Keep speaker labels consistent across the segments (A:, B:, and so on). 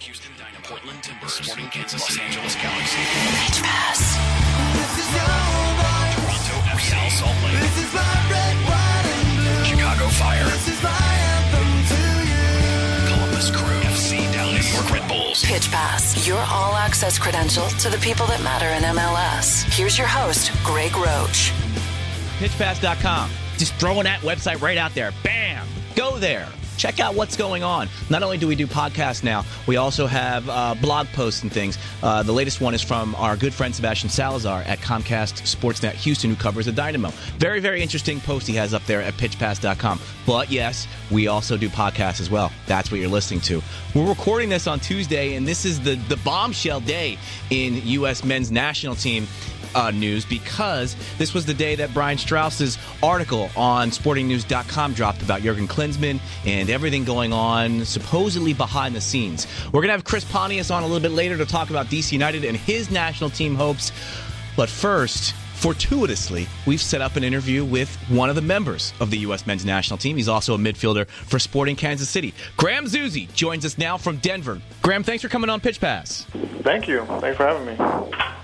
A: Houston Dynamo, Portland Timbers, Sporting Kansas, Los Angeles Galaxy,
B: Pitch Pass.
A: Toronto FC, Real Salt Lake, Chicago Fire, Columbus Crew, FC Dallas, New York Red Bulls.
B: Pitch Pass, your all access credential to the people that matter in MLS. Here's your host, Greg Roach.
C: pitchpass.com. Just throwing that website right out there. Bam! Go there. Check out what's going on. Not only do we do podcasts now, we also have uh, blog posts and things. Uh, the latest one is from our good friend Sebastian Salazar at Comcast Sportsnet Houston, who covers the Dynamo. Very, very interesting post he has up there at pitchpass.com. But yes, we also do podcasts as well. That's what you're listening to. We're recording this on Tuesday, and this is the, the bombshell day in U.S. men's national team uh, news because this was the day that Brian Straus's article on sportingnews.com dropped about Jurgen Klinsmann and everything going on supposedly behind the scenes. We're going to have Chris Pontius on a little bit later to talk about DC United and his national team hopes. But first, fortuitously, we've set up an interview with one of the members of the U.S. men's national team. He's also a midfielder for Sporting Kansas City. Graham Zusi joins us now from Denver. Graham, thanks for coming on Pitch Pass.
D: Thank you. Thanks for having me.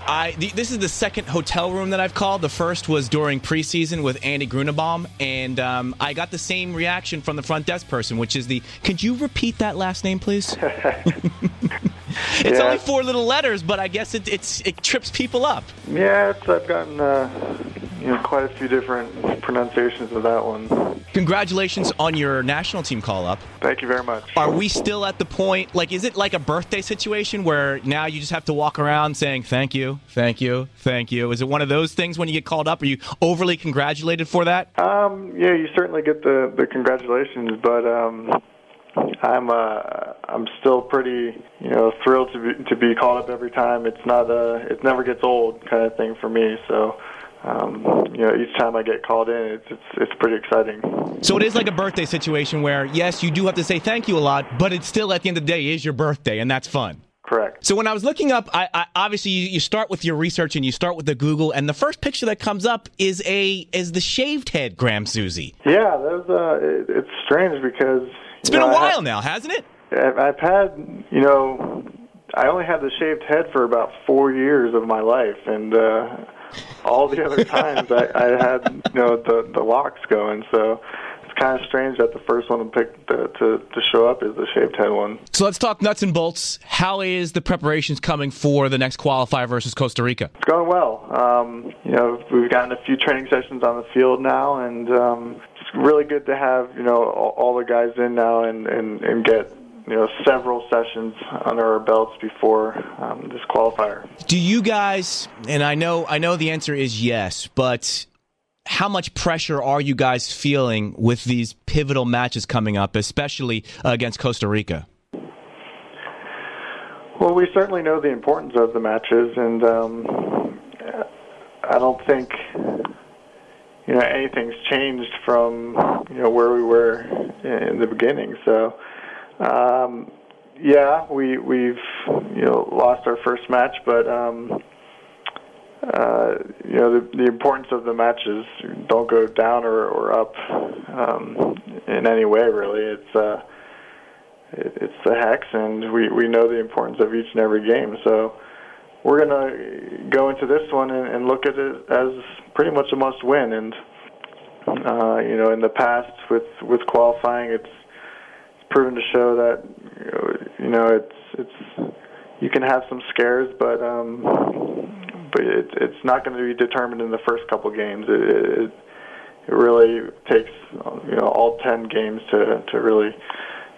C: I th- this is the second hotel room that I've called. The first was during preseason with Andy Gruenebaum, and um, I got the same reaction from the front desk person, which is the "Could you repeat that last name, please?" it's
D: Yeah.
C: only four little letters, but I guess it it's, it trips people up.
D: Yeah, it's, I've gotten uh, you know quite a few different pronunciations of that one.
C: Congratulations on your national team call up.
D: Thank you very much.
C: Are we still at the point? Like, is it like a birthday situation where now you just have to walk around saying thank you, thank you, thank you? Is it one of those things when you get called up? Are you overly congratulated for that?
D: Um, yeah, you certainly get the the congratulations, but um, I'm uh, I'm still pretty you know thrilled to be to be called up every time. It's not uh it never gets old kind of thing for me. So. Um, you know, each time I get called in, it's it's, it's pretty exciting.
C: So it is like a birthday situation where, yes, you do have to say thank you a lot, but it's still at the end of the day is your birthday, and that's fun.
D: Correct.
C: So when I was looking up, I, I obviously you, you start with your research and you start with the Google, and the first picture that comes up is a is the shaved head Graham Zusi.
D: Yeah, that was uh, it, it's strange because
C: It's been a while now, hasn't it?
D: I've I've had, you know, I only had the shaved head for about four years of my life, and uh, all the other times I, I had, you know, the the locks going. So it's kind of strange that the first one to pick to, to to show up is the shaved head one.
C: So let's talk nuts and bolts. How is the preparations coming for the next qualifier versus Costa Rica?
D: It's going well. Um, you know, we've gotten a few training sessions on the field now, and um, really good to have you know all, all the guys in now and and and get you know several sessions under our belts before um, this qualifier.
C: Do you guys? And I know I know the answer is yes, but how much pressure are you guys feeling with these pivotal matches coming up, especially uh, against Costa Rica?
D: Well, we certainly know the importance of the matches, and um, I don't think you know anything's changed from you know where we were in the beginning. So, um, yeah, we we've you know lost our first match, but um, uh, you know the, the importance of the matches don't go down or, or up um, in any way. Really, it's. Uh, it, it's the hex, and we we know the importance of each and every game. So we're gonna go into this one and, and look at it as pretty much a must-win. And uh, you know, in the past with with qualifying, it's, it's proven to show that you know, it's it's you can have some scares, but um, but it, it's not going to be determined in the first couple games. It, it it really takes you know all ten games to to really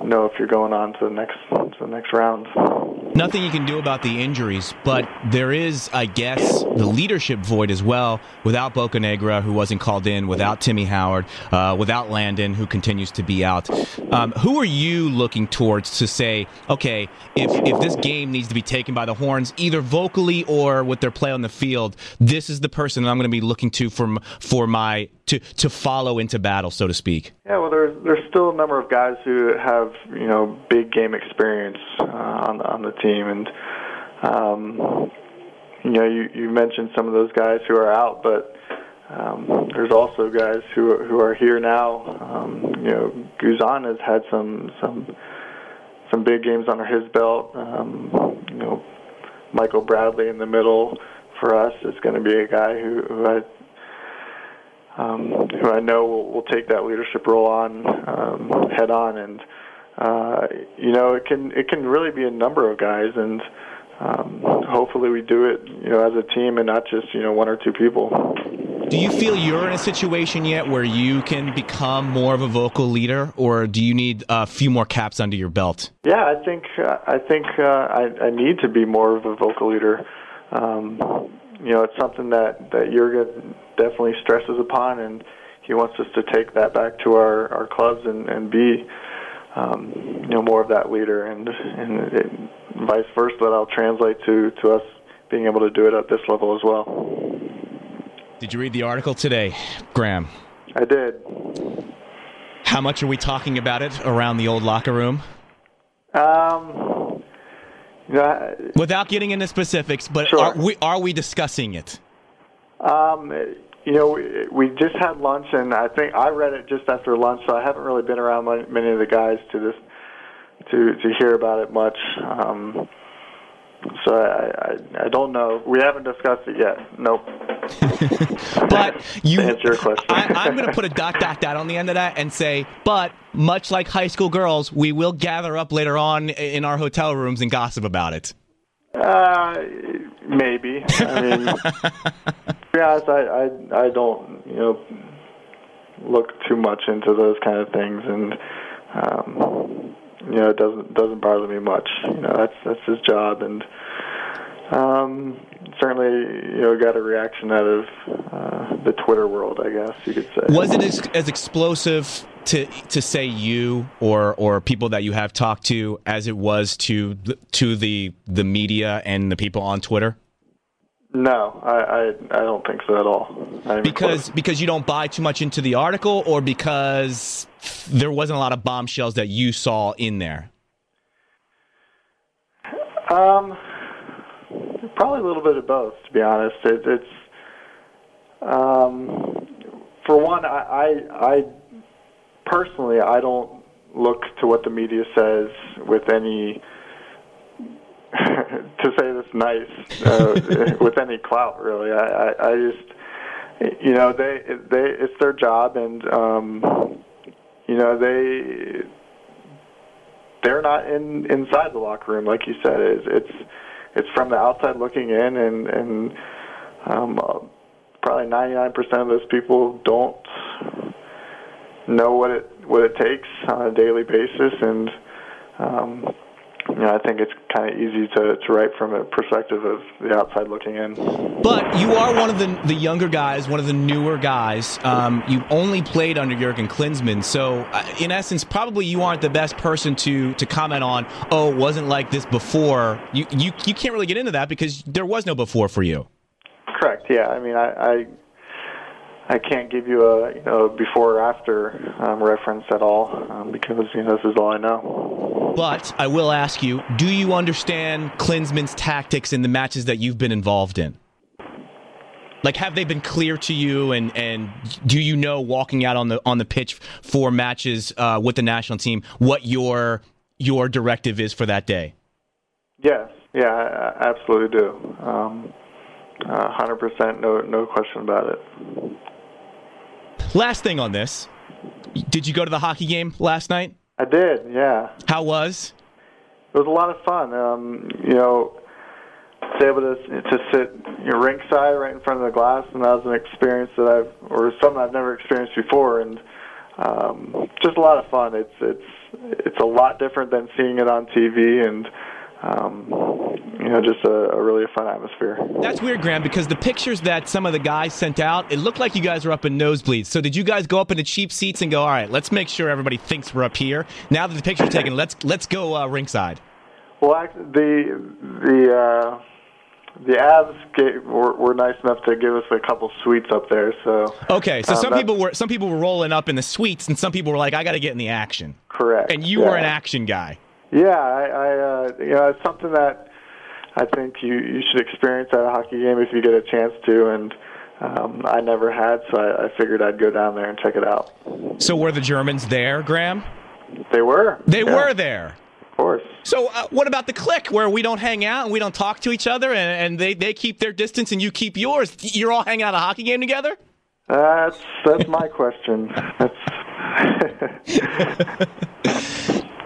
D: know if you're going on to the next to the next round.
C: Nothing you can do about the injuries, but there is, I guess, the leadership void as well. Without Bocanegra, who wasn't called in, without Timmy Howard, uh, without Landon, who continues to be out. Um, who are you looking towards to say, okay, if if this game needs to be taken by the horns, either vocally or with their play on the field, this is the person that I'm going to be looking to for for my to to follow into battle, so to speak.
D: Yeah, well, there's there's still a number of guys who have you know big game experience uh, on on the team, and um, you know you you mentioned some of those guys who are out, but um, there's also guys who who are here now. Um, you know, Guzan has had some some some big games under his belt. Um, you know, Michael Bradley in the middle for us is going to be a guy who, who I um, who I know will, will take that leadership role on um, head on, and uh, you know it can it can really be a number of guys, and um, hopefully we do it you know as a team and not just you know one or two people.
C: Do you feel you're in a situation yet where you can become more of a vocal leader, or do you need a few more caps under your belt?
D: Yeah, I think uh, I think uh, I, I need to be more of a vocal leader. Um, you know, it's something that that Jurgen definitely stresses upon, and he wants us to take that back to our our clubs and and be um, you know more of that leader, and and it, vice versa. That I'll translate to to us being able to do it at this level as well.
C: Did you read the article today, Graham?
D: I did.
C: How much are we talking about it around the old locker room?
D: Um, you know,
C: Without getting into specifics, but
D: Sure.
C: are we are we discussing it?
D: Um, you know, we, we just had lunch, and I think I read it just after lunch, so I haven't really been around many of the guys to this to to hear about it much. Um, so I, I I don't know. We haven't discussed it yet. Nope.
C: But you,
D: answer your question.
C: I, I'm going to put a dot dot dot on the end of that and say, but much like high school girls, we will gather up later on in our hotel rooms and gossip about it.
D: Uh, maybe. I mean, honest, I, I I don't you know look too much into those kind of things, and um, you know it doesn't doesn't bother me much. You know that's that's his job, and um, certainly you know got a reaction out of uh, the Twitter world, I guess you could say.
C: Was it as, as explosive to to say you or or people that you have talked to as it was to to the the media and the people on Twitter?
D: No, I, I I don't think so at all.
C: Because
D: close.
C: because you don't buy too much into the article, or because there wasn't a lot of bombshells that you saw in there.
D: Um, probably a little bit of both, to be honest. It, it's um, for one, I, I, I personally I don't look to what the media says with any to say this nice uh, with any clout. Really, I, I, I just you know they they it's their job and um, you know they they're not in inside the locker room, like you said. It's it's, it's from the outside looking in, and and um, probably 99% of those people don't know what it what it takes on a daily basis, and um, you know I think it's kind of easy to to write from a perspective of the outside looking in.
C: But you are one of the the younger guys, one of the newer guys. Um, you only played under Jurgen Klinsmann, so uh, in essence, probably you aren't the best person to to comment on. Oh, it wasn't like this before. You you you can't really get into that because there was no before for you.
D: Correct. Yeah. I mean, I. I I can't give you a you know before or after um, reference at all um, because you know this is all I know.
C: But I will ask you: Do you understand Klinsmann's tactics in the matches that you've been involved in? Like, have they been clear to you, and, and do you know walking out on the on the pitch for matches uh, with the national team what your your directive is for that day?
D: Yes. Yeah. I, absolutely do. Um, hundred percent. No. No question about it.
C: Last thing on this: Did you go to the hockey game last night?
D: I did. Yeah.
C: How was?
D: It was a lot of fun. Um, you know, to be able to to sit you know, ringside right in front of the glass, and that was an experience that I've or something I've never experienced before, and um, just a lot of fun. It's it's it's a lot different than seeing it on TV, and um, you know, just a, a really fun atmosphere.
C: That's weird, Graham, because the pictures that some of the guys sent out, it looked like you guys were up in nosebleeds. So did you guys go up into cheap seats and go, all right, let's make sure everybody thinks we're up here. Now that the picture's taken, let's let's go uh, ringside.
D: Well, the the uh, the Avs gave, were, were nice enough to give us a couple suites up there. So
C: Okay, so
D: Um,
C: some people were some people were rolling up in the suites, and some people were like, I got to get in the action.
D: correct.
C: And you
D: yeah.
C: were an action guy.
D: Yeah, I, I uh, you know, it's something that I think you you should experience at a hockey game if you get a chance to, and um, I never had, so I, I figured I'd go down there and check it out.
C: So were the Germans there, Graham?
D: They were.
C: They
D: yeah.
C: were there.
D: Of course.
C: So, uh, what about the clique where we don't hang out and we don't talk to each other, and, and they, they keep their distance and you keep yours? You're all hanging out at a hockey game together?
D: That's that's my question. That's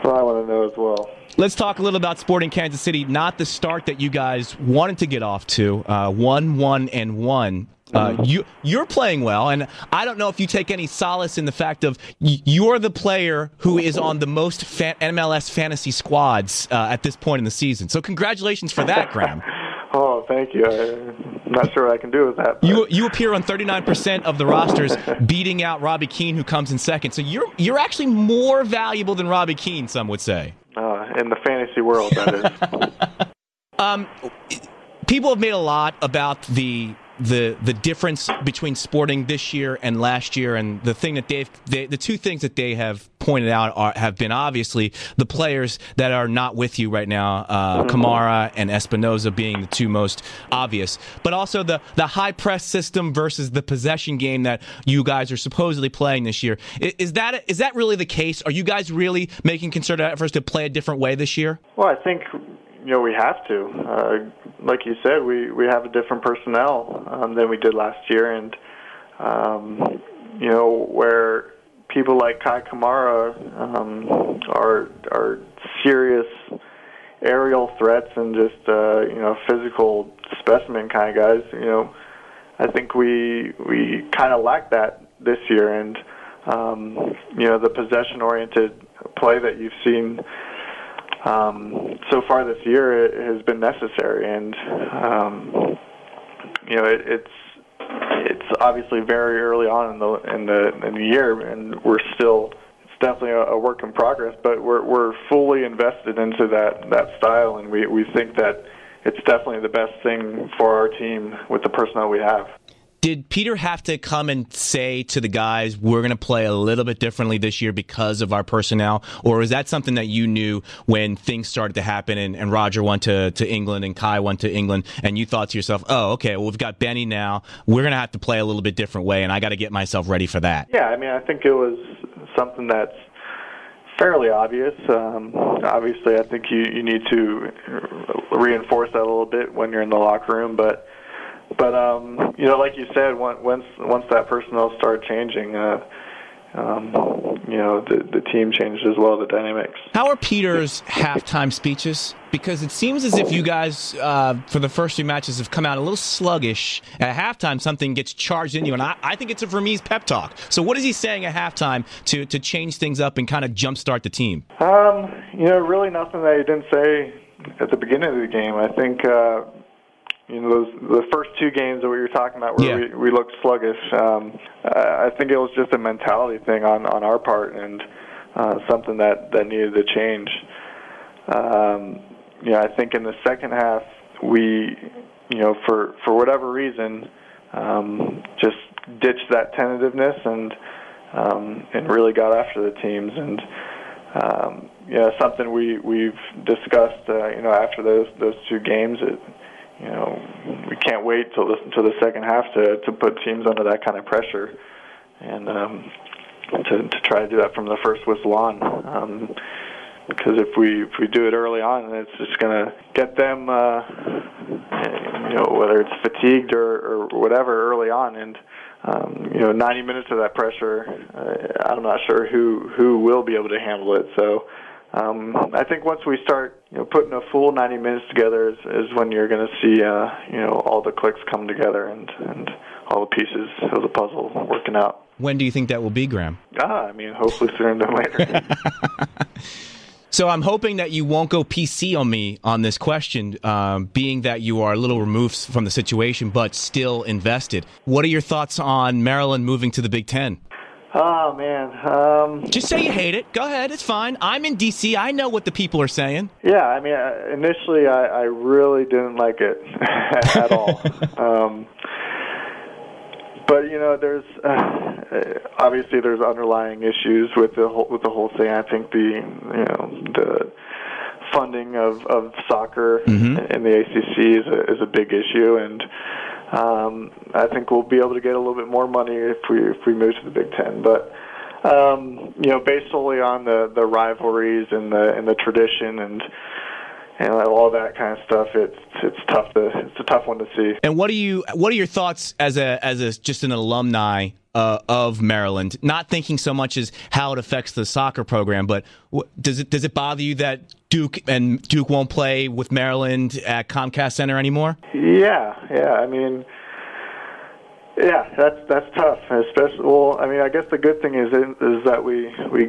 D: what I want to know as well.
C: Let's talk a little about Sporting Kansas City. Not the start that you guys wanted to get off to. Uh, one, one, and one. Uh, you you're playing well, and I don't know if you take any solace in the fact of y- you're the player who is on the most MLS fantasy squads uh, at this point in the season. So congratulations for that, Graham.
D: Thank you. I'm not sure what I can do with that. but-
C: You you appear on 39% of the rosters, beating out Robbie Keane, who comes in second. So you're you're actually more valuable than Robbie Keane, some would say.
D: uh, in the fantasy world, that is.
C: Um, people have made a lot about the the the difference between sporting this year and last year, and the thing that they've they, the two things that they have pointed out are have been obviously the players that are not with you right now, uh, Kamara and Espinoza being the two most obvious, but also the the high press system versus the possession game that you guys are supposedly playing this year. I- Is that is that really the case? Are you guys really making concerted efforts to play a different way this year?
D: Well, I think you know we have to. Uh, like you said, we we have a different personnel um, than we did last year, and um, you know where people like Kai Kamara um, are are serious aerial threats and just uh, you know physical specimen kind of guys. You know, I think we we kind of lack that this year, and um, you know the possession oriented play that you've seen um, so far this year it has been necessary, and um, you know it, it's it's obviously very early on in the in the in the year, and we're still it's definitely a, a work in progress, but we're we're fully invested into that that style, and we we think that it's definitely the best thing for our team with the personnel we have.
C: Did Peter have to come and say to the guys, we're going to play a little bit differently this year because of our personnel? Or is that something that you knew when things started to happen and, and Roger went to, to England and Kai went to England and you thought to yourself, oh, okay, well, we've got Benny now. We're going to have to play a little bit different way and I got to get myself ready for that.
D: Yeah, I mean, I think it was something that's fairly obvious. Um, obviously, I think you, you need to reinforce that a little bit when you're in the locker room, but but um, you know, like you said, once once that personnel started changing, uh, um, you know, the the team changed as well, the dynamics.
C: How are Peter's halftime speeches? Because it seems as if you guys, uh, for the first few matches, have come out a little sluggish. At halftime, something gets charged in you, and I, I think it's a Vermes pep talk. So, what is he saying at halftime to, to change things up and kind of jumpstart the team?
D: Um, you know, really nothing that he didn't say at the beginning of the game. I think uh, you know those the first two games that we were talking about where
C: Yeah.
D: we, we looked sluggish. Um, I think it was just a mentality thing on on our part and uh, something that that needed to change. Um, you know, I think in the second half we, you know, for for whatever reason, um, just ditched that tentativeness and um, and really got after the teams and um, you know something we we've discussed uh, you know after those those two games it you know we can't wait till the till the second half to to put teams under that kind of pressure and um, to to try to do that from the first whistle on. Um, because if we if we do it early on it's just to get them uh, you know whether it's fatigued or, or whatever early on. And um, you know 90 minutes of that pressure uh, I'm not sure who who will be able to handle it. So um, I think once we start you know putting a full 90 minutes together is, is when you're going to see uh, you know all the clicks come together and and all the pieces of the puzzle working out
C: When do you think that will be, Graham?
D: ah I mean hopefully sooner than later
C: So I'm hoping that you won't go PC on me on this question, um, being that you are a little removed from the situation, but still invested. What are your thoughts on Maryland moving to the Big Ten?
D: Oh man um,
C: Just say you hate it. Go ahead. It's fine. I'm in DC. I know what the people are saying.
D: Yeah, I mean, uh, initially I, I really didn't like it at all. um, but you know, there's uh, obviously there's underlying issues with the whole with the whole thing. I think the you know the funding of of soccer in the ACC is a, is a big issue, and um, I think we'll be able to get a little bit more money if we if we move to the Big Ten. But um, you know, based solely on the the rivalries and the and the tradition and and all that kind of stuff, it's it's tough to it's a tough one to see.
C: And what do you what are your thoughts as a as a just an alumni uh, of Maryland? Not thinking so much as how it affects the soccer program, but what, does it does it bother you that Duke and Duke won't play with Maryland at Comcast Center anymore?
D: Yeah, yeah. I mean. Yeah, that's that's tough. Especially, well, I mean, I guess the good thing is is that we we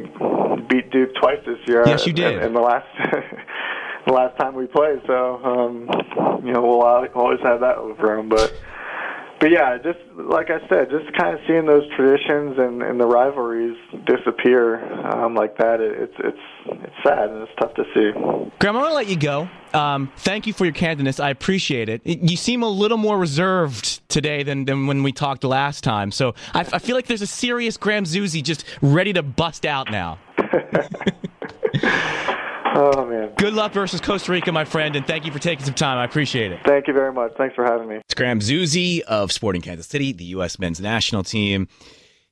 D: beat Duke twice this year.
C: Yes, you did.
D: In, in the last the last time we played, so um, you know we'll always have that room. But but yeah, just like I said, just kind of seeing those traditions and, and the rivalries disappear um, like that, it, it's it's it's sad and it's tough to see.
C: Graham, I'm going to let you go. Um, thank you for your candidness. I appreciate it. You seem a little more reserved today than, than when we talked last time. So I, I feel like there's a serious Graham Zusi just ready to bust out now.
D: Oh man.
C: Good luck versus Costa Rica, my friend, and thank you for taking some time. I appreciate it.
D: Thank you very much. Thanks for having me.
C: It's Graham Zusi of Sporting Kansas City, the U.S. men's national team.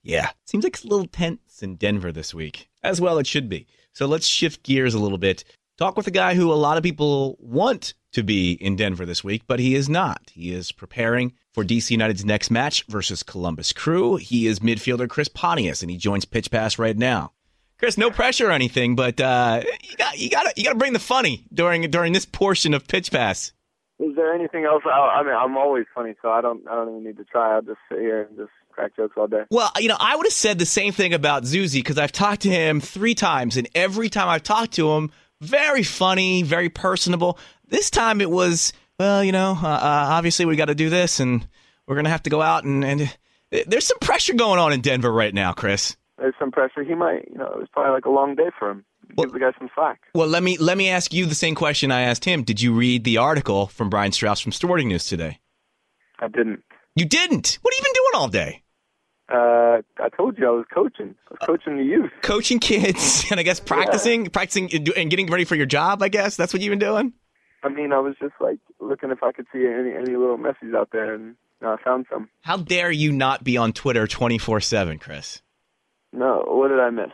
C: Yeah, seems like it's a little tense in Denver this week. As well, it should be. So let's shift gears a little bit. Talk with a guy who a lot of people want to be in Denver this week, but he is not. He is preparing for DC United's next match versus Columbus Crew. He is midfielder Chris Pontius, and he joins Pitch Pass right now. Chris, no pressure or anything, but uh, you got you got you got to bring the funny during during this portion of Pitch Pass.
E: Is there anything else? I, I mean, I'm always funny, so I don't I don't even need to try. I'll just sit here and just crack jokes all day.
C: Well, you know, I would have said the same thing about Zusi because I've talked to him three times, and every time I've talked to him, very funny, very personable. This time it was, well, you know, uh, uh, obviously we got to do this, and we're gonna have to go out and and there's some pressure going on in Denver right now, Chris
E: there's some pressure. He might, you know, it was probably like a long day for him. Well, Give the guy some slack.
C: Well, let me let me ask you the same question I asked him. Did you read the article from Brian Straus from Sporting News today?
E: I didn't.
C: You didn't. What have you been doing all day?
E: Uh, I told you I was coaching. I was coaching the youth,
C: coaching kids, and I guess practicing, yeah. practicing, and getting ready for your job. I guess that's what you've been doing.
E: I mean, I was just like looking if I could see any any little messages out there, and I found some.
C: How dare you not be on Twitter twenty four seven, Chris?
E: No, what did I miss?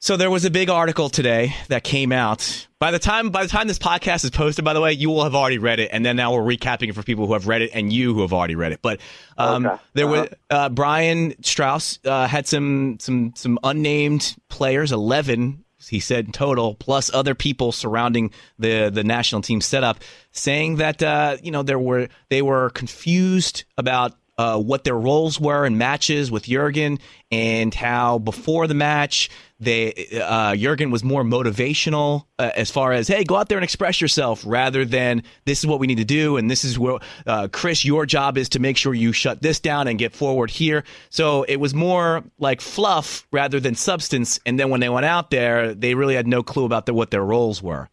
C: So there was a big article today that came out. By the time by the time this podcast is posted, by the way, you will have already read it, and then now we're recapping it for people who have read it and you who have already read it. But um, okay. there uh-huh. was uh, Brian Straus uh, had some some some unnamed players, eleven he said in total, plus other people surrounding the the national team setup, saying that uh, you know there were they were confused about uh, what their roles were in matches with Jurgen and how before the match they uh, Jurgen was more motivational uh, as far as hey go out there and express yourself rather than this is what we need to do and this is where uh, Chris your job is to make sure you shut this down and get forward here so it was more like fluff rather than substance and then when they went out there they really had no clue about the, what their roles were.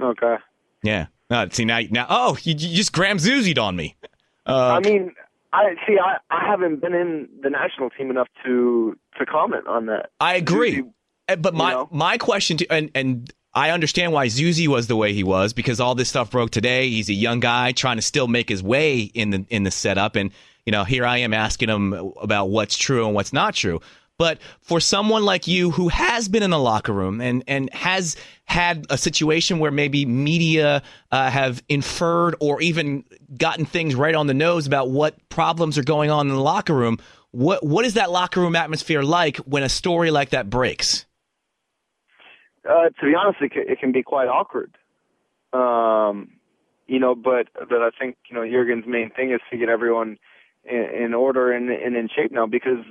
E: Okay.
C: Yeah. Uh, see now, now, oh, you, you just Graham Zusi'd on me.
E: Uh, I mean, I see. I, I haven't been in the national team enough to to comment on that.
C: I agree, you, uh, but my know? my question to and and I understand why Zusi was the way he was because all this stuff broke today. He's a young guy trying to still make his way in the in the setup, and you know here I am asking him about what's true and what's not true. But for someone like you who has been in the locker room and, and has had a situation where maybe media uh, have inferred or even gotten things right on the nose about what problems are going on in the locker room, what what is that locker room atmosphere like when a story like that breaks?
E: Uh, to be honest, it can, it can be quite awkward. Um, you know, but but I think you know Jurgen's main thing is to get everyone in, in order and, and in shape now because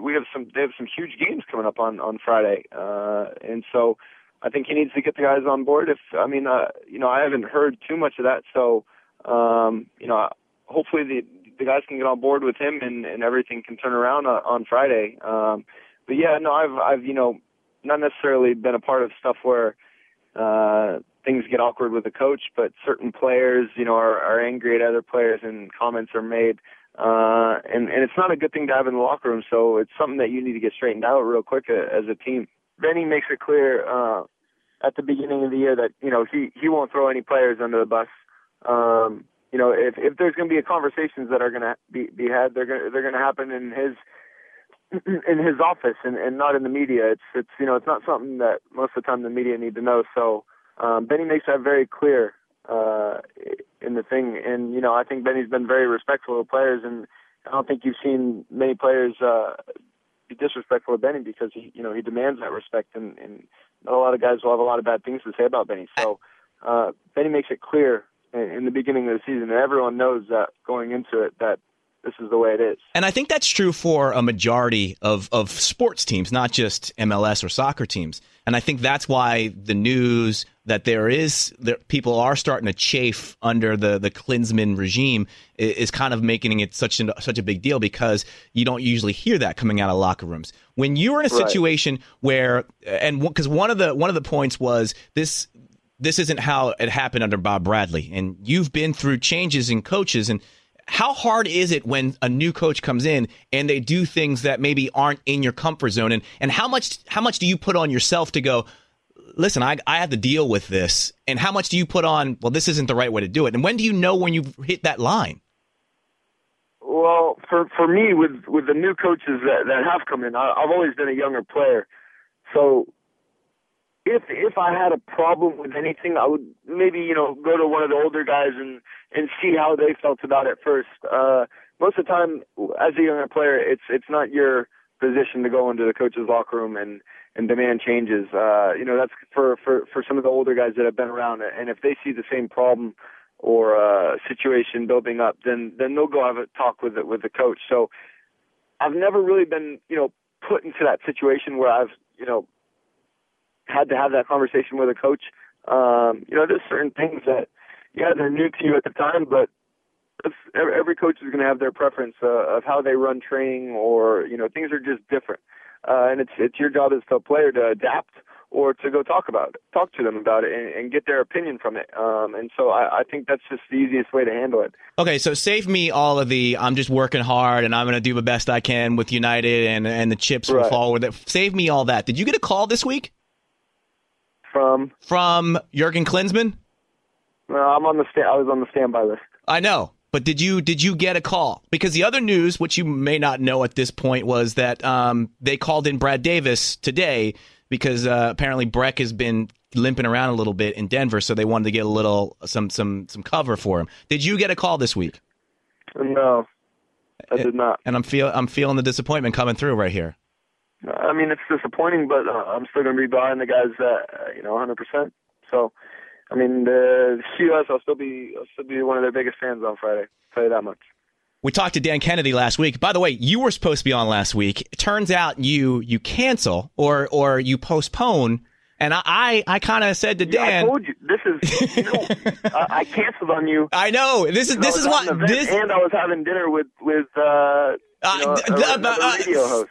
E: we have some they have some huge games coming up on on Friday, uh, and so I think he needs to get the guys on board. If I mean, uh, you know, I haven't heard too much of that, so um, you know, hopefully the the guys can get on board with him and and everything can turn around on, on Friday. Um, but yeah, no, I've I've you know not necessarily been a part of stuff where uh, things get awkward with the coach, but certain players, you know, are, are angry at other players and comments are made. Uh, and, and it's not a good thing to have in the locker room, so it's something that you need to get straightened out real quick uh, as a team. Benny makes it clear uh, at the beginning of the year that you know he he won't throw any players under the bus. Um, you know, if if there's going to be conversations that are going to be be had, they're going they're going to happen in his in his office and, and not in the media. It's it's you know it's not something that most of the time the media need to know. So um, Benny makes that very clear uh, in the thing, and you know I think Benny's been very respectful of players, and I don't think you've seen many players uh, be disrespectful of Benny because he you know he demands that respect, and, and not a lot of guys will have a lot of bad things to say about Benny. So uh, Benny makes it clear in, in the beginning of the season, and everyone knows that going into it that this is the way it is.
C: And I think that's true for a majority of, of sports teams, not just MLS or soccer teams. And I think that's why the news that there is that people are starting to chafe under the the Klinsmann regime is kind of making it such a, such a big deal because you don't usually hear that coming out of locker rooms. When you're in a situation right. where and because one of the one of the points was this this isn't how it happened under Bob Bradley and you've been through changes in coaches and how hard is it when a new coach comes in and they do things that maybe aren't in your comfort zone? And and how much how much do you put on yourself to go listen I I have to deal with this and how much do you put on well this isn't the right way to do it and when do you know when you've hit that line?
E: Well for for me with with the new coaches that that have come in I, I've always been a younger player. So if if I had a problem with anything, I would maybe you know go to one of the older guys and and see how they felt about it first. Uh, most of the time, as a younger player, it's it's not your position to go into the coach's locker room and and demand changes. Uh, you know that's for for for some of the older guys that have been around, and if they see the same problem or uh, situation building up, then then they'll go have a talk with it with the coach. So I've never really been you know put into that situation where I've you know had to have that conversation with a coach. Um, you know, there's certain things that, yeah, they're new to you at the time, but every coach is going to have their preference uh, of how they run training, or you know, things are just different. Uh, and it's it's your job as a player to adapt or to go talk about it, talk to them about it, and, and get their opinion from it. Um, and so I, I think that's just the easiest way to handle it.
C: Okay, so save me all of the I'm just working hard and I'm going to do the best I can with United and and the chips right. will fall with it. Save me all that. Did you get a call this week?
E: From
C: from Jurgen Klinsmann.
E: No, I'm on the sta- I was on the standby list.
C: I know, but did you did you get a call? Because the other news, which you may not know at this point, was that um, they called in Brad Davis today because uh, apparently Brek has been limping around a little bit in Denver, so they wanted to get a little some some some cover for him. Did you get a call this week?
E: No, I did not.
C: And I'm feel I'm feeling the disappointment coming through right here.
E: I mean, it's disappointing, but uh, I'm still going to be behind the guys that uh, you know 100%. So, I mean, the CUS, I'll still be I'll still be one of their biggest fans on Friday. I'll tell you that much.
C: We talked to Dan Kennedy last week. By the way, you were supposed to be on last week. It turns out you you cancel or or you postpone. And I I, I kind of said to Dan,
E: yeah, I told you this is you know I, I, canceled on you.
C: I know this is this is what this
E: and I was having dinner with with uh, uh, uh,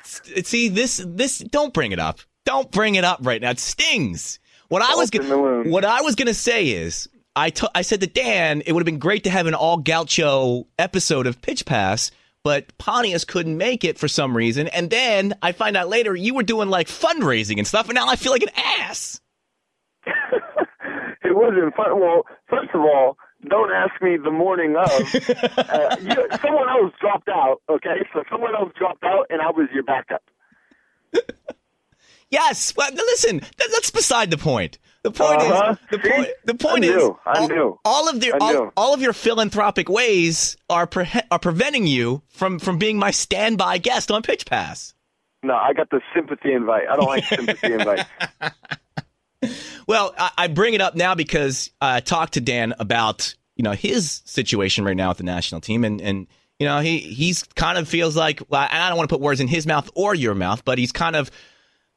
C: see this this don't bring it up. Don't bring it up right now. It stings. What I was gonna, what I was gonna say is I, t- I said to Dan it would have been great to have an all Gaucho episode of Pitch Pass, but Pontius couldn't make it for some reason. And then I find out later you were doing like fundraising and stuff, and now I feel like an ass.
E: it wasn't fun. Well, first of all, don't ask me the morning of. uh, you, someone else dropped out. Okay, so someone else dropped out, and I was your backup.
C: yes. Well, listen, that, that's beside the point. The point uh-huh. is the See? point. The point
E: I
C: is
E: knew. I
C: all,
E: knew.
C: all of their all, all, of your philanthropic ways are pre- are preventing you from from being my standby guest on Pitch Pass.
E: No, I got the sympathy invite. I don't like sympathy invite.
C: Well, I, I bring it up now because I talked to Dan about you know his situation right now with the national team, and and you know he he's kind of feels like well, I don't want to put words in his mouth or your mouth, but he's kind of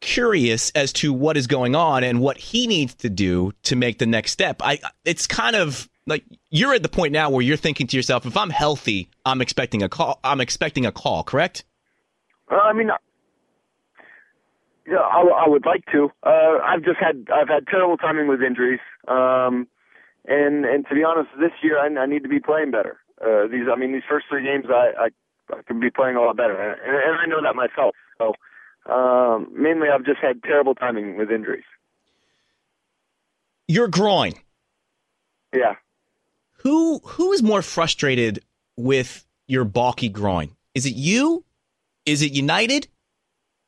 C: curious as to what is going on and what he needs to do to make the next step. I it's kind of like you're at the point now where you're thinking to yourself, if I'm healthy, I'm expecting a call. I'm expecting a call, correct?
E: Uh, I mean, yeah, I, I would like to. Uh, I've just had I've had terrible timing with injuries, um, and and to be honest, this year I, I need to be playing better. Uh, these, I mean, these first three games I, I I could be playing a lot better, and, and I know that myself. So um, mainly, I've just had terrible timing with injuries.
C: Your groin.
E: Yeah.
C: Who who is more frustrated with your balky groin? Is it you? Is it United?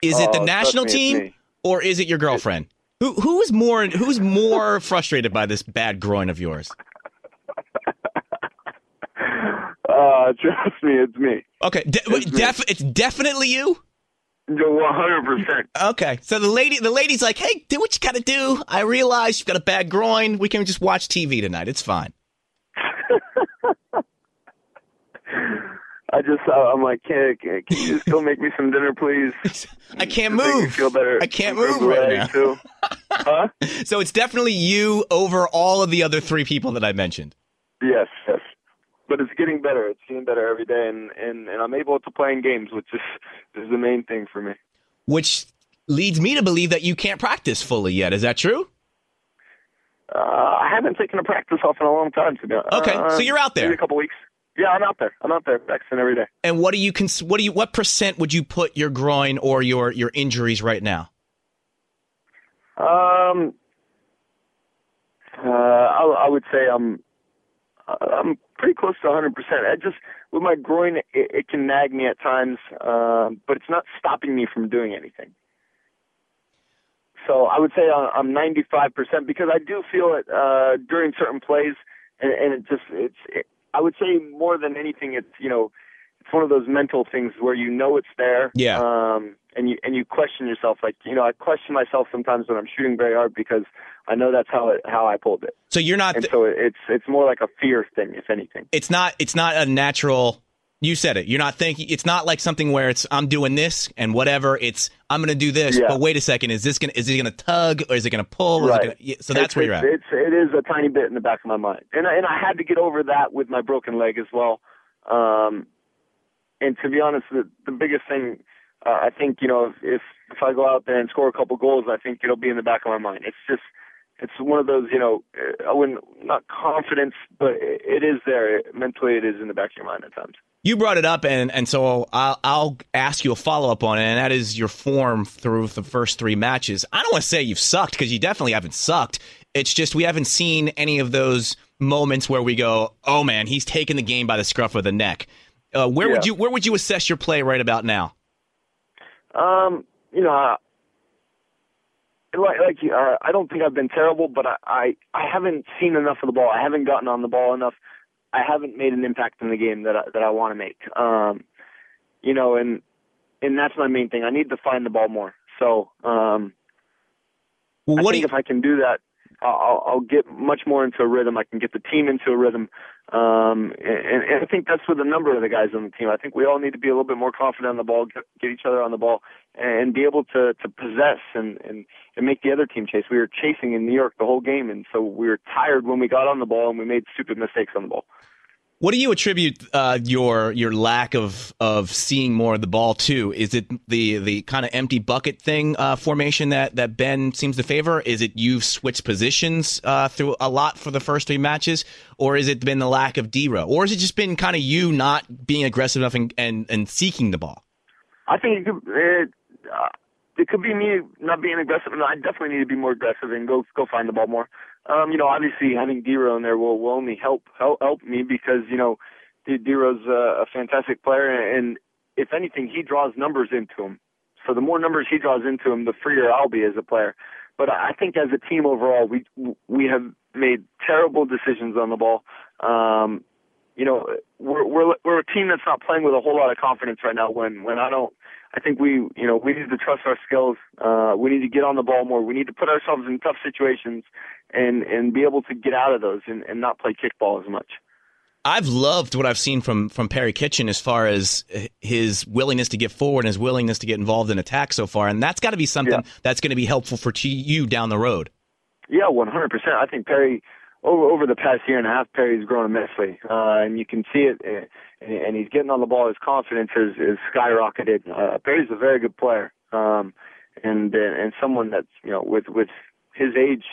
C: Is it the
E: Oh,
C: national
E: me,
C: team or is it your girlfriend? Who who is more who's more frustrated by this bad groin of yours?
E: Uh, trust me, it's me.
C: Okay, de- wait,
E: me.
C: it's definitely you.
E: One hundred percent.
C: Okay, so the lady the lady's like, "Hey, do what you got to do. I realize you've got a bad groin. We can just watch TV tonight. It's fine."
E: I just, uh, I'm like, can, can, can you just go make me some dinner, please?
C: I can't
E: Just
C: move.
E: feel better.
C: I can't move right now.
E: Too. Huh?
C: So it's definitely you over all of the other three people that I mentioned.
E: Yes, yes. But it's getting better. It's getting better every day, and and and I'm able to play in games, which is is the main thing for me.
C: which leads me to believe that you can't practice fully yet. Is that true?
E: Uh, I haven't taken a practice off in a long time. To be honest.
C: Okay,
E: Uh,
C: so you're out there.
E: A couple weeks. Yeah, I'm out there. I'm out there practicing every day.
C: And what do you cons- what do you what percent would you put your groin or your your injuries right now?
E: Um, uh, I, I would say I'm I'm pretty close to 100. percent I just with my groin, it, it can nag me at times, um, but it's not stopping me from doing anything. So I would say I'm 95 percent because I do feel it uh, during certain plays, and, and it just it's. It, I would say more than anything, it's you know, it's one of those mental things where you know it's there.
C: Yeah.
E: Um, and you and you question yourself, like you know, I question myself sometimes when I'm shooting very hard because I know that's how it how I pulled it,
C: So you're not
E: and so it's it's more like a fear thing, if anything.
C: it's not it's not a natural you said it. You're not thinking it's not like something where it's I'm doing this and whatever, it's I'm going to do this,
E: Yeah.
C: but wait a second, is this going to is it going to tug or is it going to pull?
E: Right.
C: gonna, so that's
E: it's,
C: where you're at.
E: It's it is a tiny bit in the back of my mind, and I, and I had to get over that with my broken leg as well. Um, and to be honest, the, the biggest thing, uh, I think you know, if, if I go out there and score a couple goals, I think it'll be in the back of my mind. It's just it's one of those, you know, uh, I wouldn't not confidence, but it, it is there mentally. It is in the back of your mind at times.
C: You brought it up, and and so I'll I'll ask you a follow up on it, and that is your form through the first three matches. I don't want to say you've sucked because you definitely haven't sucked. It's just we haven't seen any of those moments where we go, oh man, he's taking the game by the scruff of the neck. Uh, where would you where would you assess your play right about now?
E: Um, you know, I, like like uh, I don't think I've been terrible, but I, I I haven't seen enough of the ball. I haven't gotten on the ball enough. I haven't made an impact in the game that I, that I want to make. Um, you know, and and that's my main thing. I need to find the ball more. So, um,
C: Well,
E: I
C: what do
E: think
C: you,
E: if I can do that, I'll, I'll- I'll get much more into a rhythm. I can get the team into a rhythm, um, and, and I think that's with a number of the guys on the team. I think we all need to be a little bit more confident on the ball, get, get each other on the ball, and be able to to possess and and and make the other team chase. We were chasing in New York the whole game, and so we were tired when we got on the ball, and we made stupid mistakes on the ball.
C: What do you attribute uh, your your lack of of seeing more of the ball to? Is it the the kind of empty bucket thing uh, formation that that Ben seems to favor? Is it you've switched positions uh, through a lot for the first three matches, or is it been the lack of DeRo, or has it just been kind of you not being aggressive enough and and, and seeking the ball?
E: I think it could, it, uh, it could be me not being aggressive. No, I definitely need to be more aggressive and go go find the ball more. Um, you know, obviously having Dero in there will, will only help help help me because you know Dero's a, a fantastic player, and if anything, he draws numbers into him. So the more numbers he draws into him, the freer I'll be as a player. But I think as a team overall, we we have made terrible decisions on the ball. Um, you know, we're we're we're a team that's not playing with a whole lot of confidence right now. When when I don't, I think we you know we need to trust our skills. Uh, we need to get on the ball more. We need to put ourselves in tough situations and and be able to get out of those and, and not play kickball as much.
C: I've loved what I've seen from from Perry Kitchen as far as his willingness to get forward and his willingness to get involved in attack so far, and that's got to be something
E: Yeah.
C: that's going to be helpful for you down the road.
E: Yeah, 100%. I think Perry, over over the past year and a half, Perry's grown immensely, uh, and you can see it. uh, And, and he's getting on the ball. His confidence is, is skyrocketed. Uh, Perry's a very good player, um, and and someone that's you know with with his age,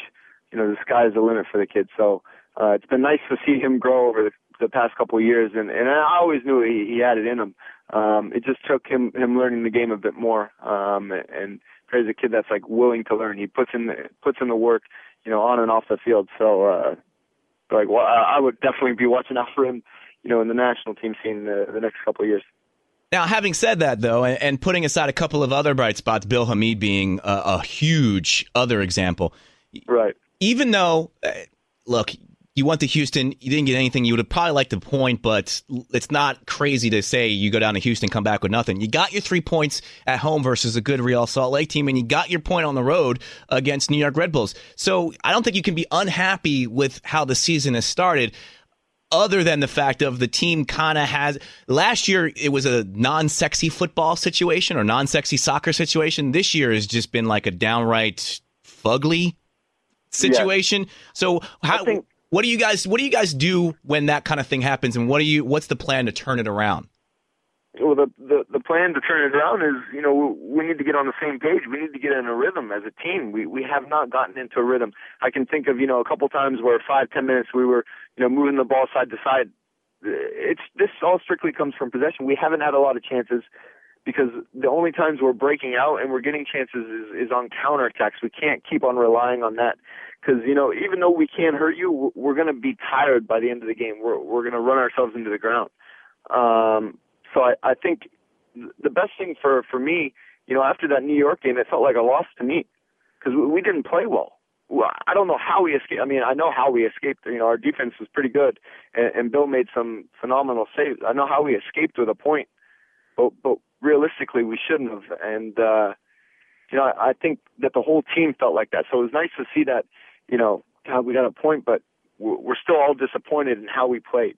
E: you know the sky's the limit for the kid. So uh, it's been nice to see him grow over the, the past couple of years, and and I always knew he, he had it in him. Um, it just took him him learning the game a bit more, um, and Perry's a kid that's like willing to learn. He puts in the, puts in the work, you know, on and off the field. So, uh, like, well, I I would definitely be watching out for him, you know, in the national team scene the, the next couple of years.
C: Now, having said that, though, and, and putting aside a couple of other bright spots, Bill Hamid being a, a huge other example,
E: Right.
C: even though, uh, look, you went to Houston, you didn't get anything. You would have probably liked the point, but it's not crazy to say you go down to Houston, come back with nothing. You got your three points at home versus a good Real Salt Lake team, and you got your point on the road against New York Red Bulls. So I don't think you can be unhappy with how the season has started other than the fact of the team kind of has last year it was a non-sexy football situation or non-sexy soccer situation this year has just been like a downright fugly situation so how
E: think-
C: what do you guys what do you guys do when that kind of thing happens and what do you what's the plan to turn it around
E: Well, the, the the plan to turn it around is, you know, we need to get on the same page. We need to get in a rhythm as a team. We we have not gotten into a rhythm. I can think of, you know, a couple times where five ten minutes we were, you know, moving the ball side to side. It's this all strictly comes from possession. We haven't had a lot of chances because the only times we're breaking out and we're getting chances is, is on counterattacks. We can't keep on relying on that because you know even though we can't hurt you, we're, going to be tired by the end of the game. We're we're going to run ourselves into the ground. Um, so I, I think the best thing for for me, you know, after that New York game, it felt like a loss to me because we, we didn't play well. Well, I don't know how we escaped. I mean, I know how we escaped. You know, our defense was pretty good, and, and Bill made some phenomenal saves. I know how we escaped with a point, but but realistically, we shouldn't have. And uh, you know, I think that the whole team felt like that. So it was nice to see that. You know, God, we got a point, but we're still all disappointed in how we played.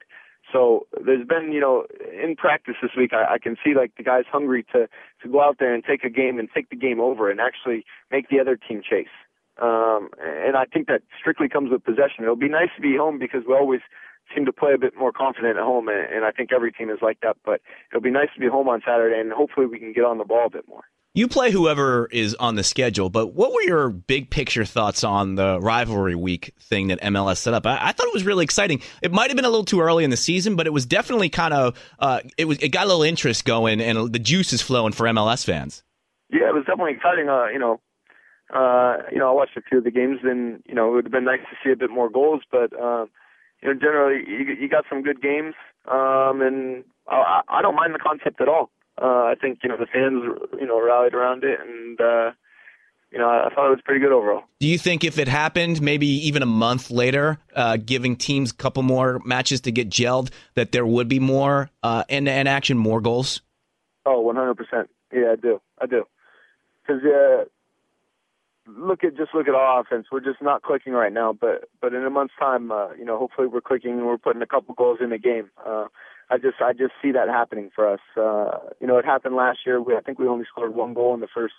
E: So there's been, you know, in practice this week, I, I can see like the guys hungry to to go out there and take a game and take the game over and actually make the other team chase. Um, and I think that strictly comes with possession. It'll be nice to be home because we always seem to play a bit more confident at home, and, and I think every team is like that. But it'll be nice to be home on Saturday, and hopefully we can get on the ball a bit more.
C: You play whoever is on the schedule, but what were your big picture thoughts on the rivalry week thing that MLS set up? I, I thought it was really exciting. It might have been a little too early in the season, but it was definitely kind of uh, it was it got a little interest going, and the juice is flowing for MLS fans.
E: Yeah, it was definitely exciting. Uh, you know, uh, you know, I watched a few of the games, and you know, it would have been nice to see a bit more goals, but uh, you know, generally you, you got some good games, um, and I, I don't mind the concept at all. Uh, I think you know the fans, you know, rallied around it, and uh, you know, I, I thought it was pretty good overall.
C: Do you think if it happened, maybe even a month later, uh, giving teams a couple more matches to get gelled, that there would be more uh, end-to-end action, more goals?
E: Oh, 100%. Yeah, I do. I do. Because uh, look at just look at our offense. We're just not clicking right now, but but in a month's time, uh, you know, hopefully we're clicking and we're putting a couple goals in the game. Uh, I just I just see that happening for us. Uh, you know, it happened last year. We, I think we only scored one goal in the first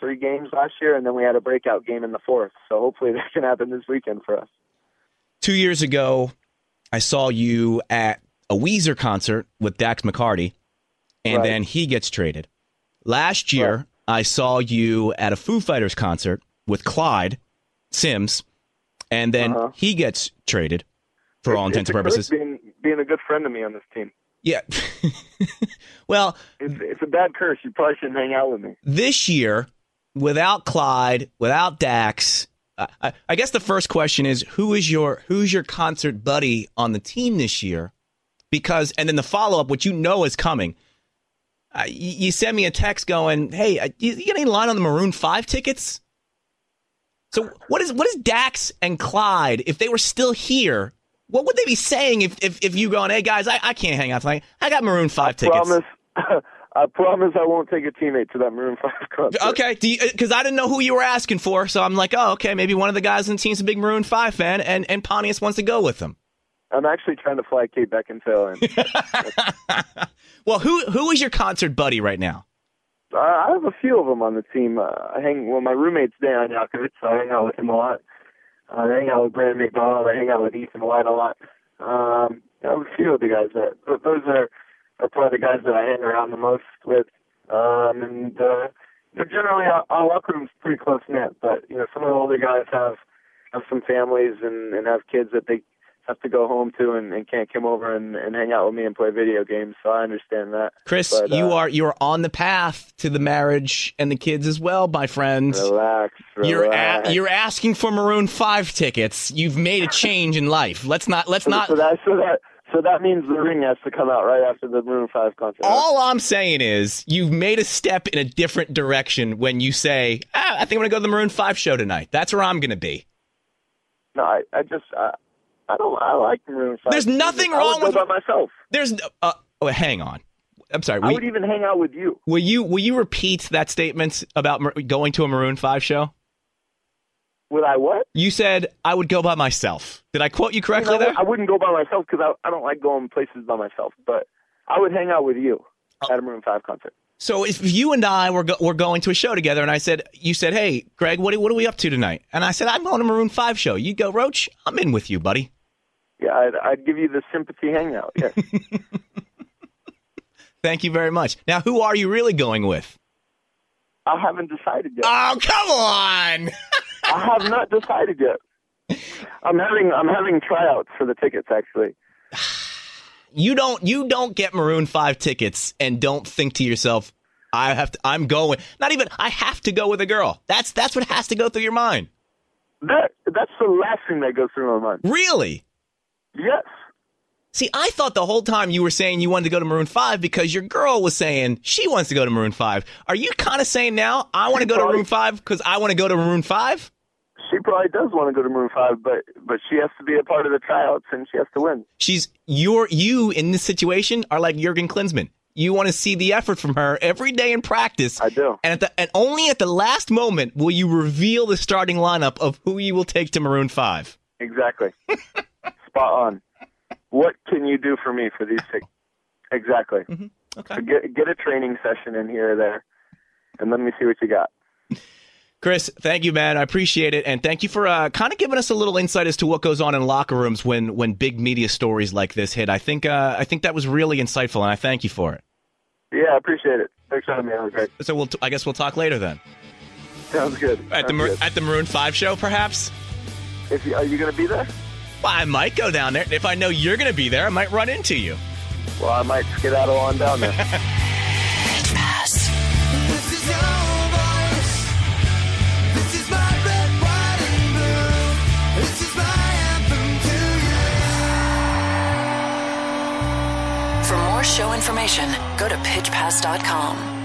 E: three games last year, and then we had a breakout game in the fourth. So hopefully that can happen this weekend for us.
C: Two years ago, I saw you at a Weezer concert with Dax McCarty, and
E: Right.
C: then he gets traded. Last year,
E: Right.
C: I saw you at a Foo Fighters concert with Clyde Simms, and then
E: Uh-huh.
C: he gets traded for all intents and purposes.
E: Being being a good friend to me on this team.
C: Yeah. well,
E: It's it's a bad curse. You probably shouldn't hang out with me.
C: this year, without Clyde, without Dax, uh, I, I guess the first question is who is your who's your concert buddy on the team this year? Because and then the follow up, which you know is coming. Uh, you, you sent me a text going, "Hey, uh, you, you got any line on the Maroon Five tickets?" So what is what is Dax and Clyde if they were still here? What would they be saying if if, if you going, "Hey guys, I, I can't hang out tonight. I got Maroon Five tickets."
E: Promise. I promise I won't take a teammate to that Maroon Five concert.
C: Okay, because I didn't know who you were asking for, so I'm like, oh, okay, maybe one of the guys on the team's a big Maroon Five fan, and and Pontius wants to go with them.
E: I'm actually trying to fly Kate Beckinsale in.
C: Well, who who is your concert buddy right now?
E: Uh, I have a few of them on the team. Uh, I hang well. My roommate's Dan Yakovitz, so I hang out with him a lot. Uh, I hang out with Brandon McDonald. I hang out with Ethan White a lot. Um, I have a few of the guys that th- those are are probably the guys that I hang around the most with. Um, and uh, you know, generally our, our locker room's pretty close knit, but you know some of the older guys have have some families and and have kids that they have to go home to and, and can't come over and, and hang out with me and play video games. So I understand that.
C: Chris,
E: But,
C: you
E: uh,
C: are you are on the path to the marriage and the kids as well, my friend.
E: Relax.
C: You're a, you're asking for Maroon Five tickets. You've made a change in life. Let's not let's
E: So,
C: not.
E: so that so that So that means the ring has to come out right after the Maroon Five concert.
C: All I'm saying is you've made a step in a different direction when you say, ah, I think I'm going to go to the Maroon 5 show tonight. That's where I'm going to be.
E: No, I, I just I, I don't I like Maroon Five.
C: There's nothing
E: I
C: wrong with-
E: by myself.
C: There's, uh, oh, hang on. I'm sorry.
E: I
C: Will,
E: would even hang out with you.
C: will you will you repeat that statement about going to a Maroon 5 show?
E: Would I what?
C: You said I would go by myself. Did I quote you
E: You
C: correctly
E: know,
C: there?
E: I wouldn't go by myself because I I don't like going places by myself. But I would hang out with you
C: Oh.
E: at a Maroon Five concert.
C: So if you and I were go- were going to a show together, and I said, you said, "Hey, Greg, what are, what are we up to tonight?" And I said, "I'm going to Maroon Five show." You go, Roach. I'm in with you, buddy.
E: Yeah, I'd, I'd give you the sympathy hangout. Yes.
C: Thank you very much. Now, who are you really going with?
E: I haven't decided yet.
C: Oh, come on!
E: I have not decided yet. I'm having I'm having tryouts for the tickets actually.
C: You don't you don't get Maroon Five tickets and don't think to yourself, "I have to. I'm going." Not even I have to go with a girl. That's that's what has to go through your mind.
E: That that's the last thing that goes through my mind.
C: Really?
E: Yes.
C: See, I thought the whole time you were saying you wanted to go to Maroon 5 because your girl was saying she wants to go to Maroon 5. Are you kind of saying now, I want to go to. Maroon 5 because I want to go to Maroon 5?
E: She probably does want to go to Maroon Five, but but she has to be a part of the tryouts and she has to win.
C: She's, you're, you in this situation are like Jurgen Klinsmann. You want to see the effort from her every day in practice.
E: I do.
C: And, at the, and only at the last moment will you reveal the starting lineup of who you will take to Maroon 5.
E: Exactly. Spot on. What can you do for me for these tickets? Exactly. Mm-hmm.
C: Okay.
E: So get get a training session in here or there, and let me see what you got.
C: Chris, thank you, man. I appreciate it, and thank you for uh, kind of giving us a little insight as to what goes on in locker rooms when when big media stories like this hit. I think uh, I think that was really insightful, and I thank you for it.
E: Yeah, I appreciate it. Thanks for having me. Great.
C: So we'll t- I guess we'll talk later then
E: Sounds good.
C: at the Mar-
E: good.
C: at the Maroon Five show, perhaps.
E: If you, are you going to be there?
C: Well, I might go down there if I know you're going to be there. I might run into you.
E: Well, I might skedaddle on down there.
B: more show information, go to pitchpass.com.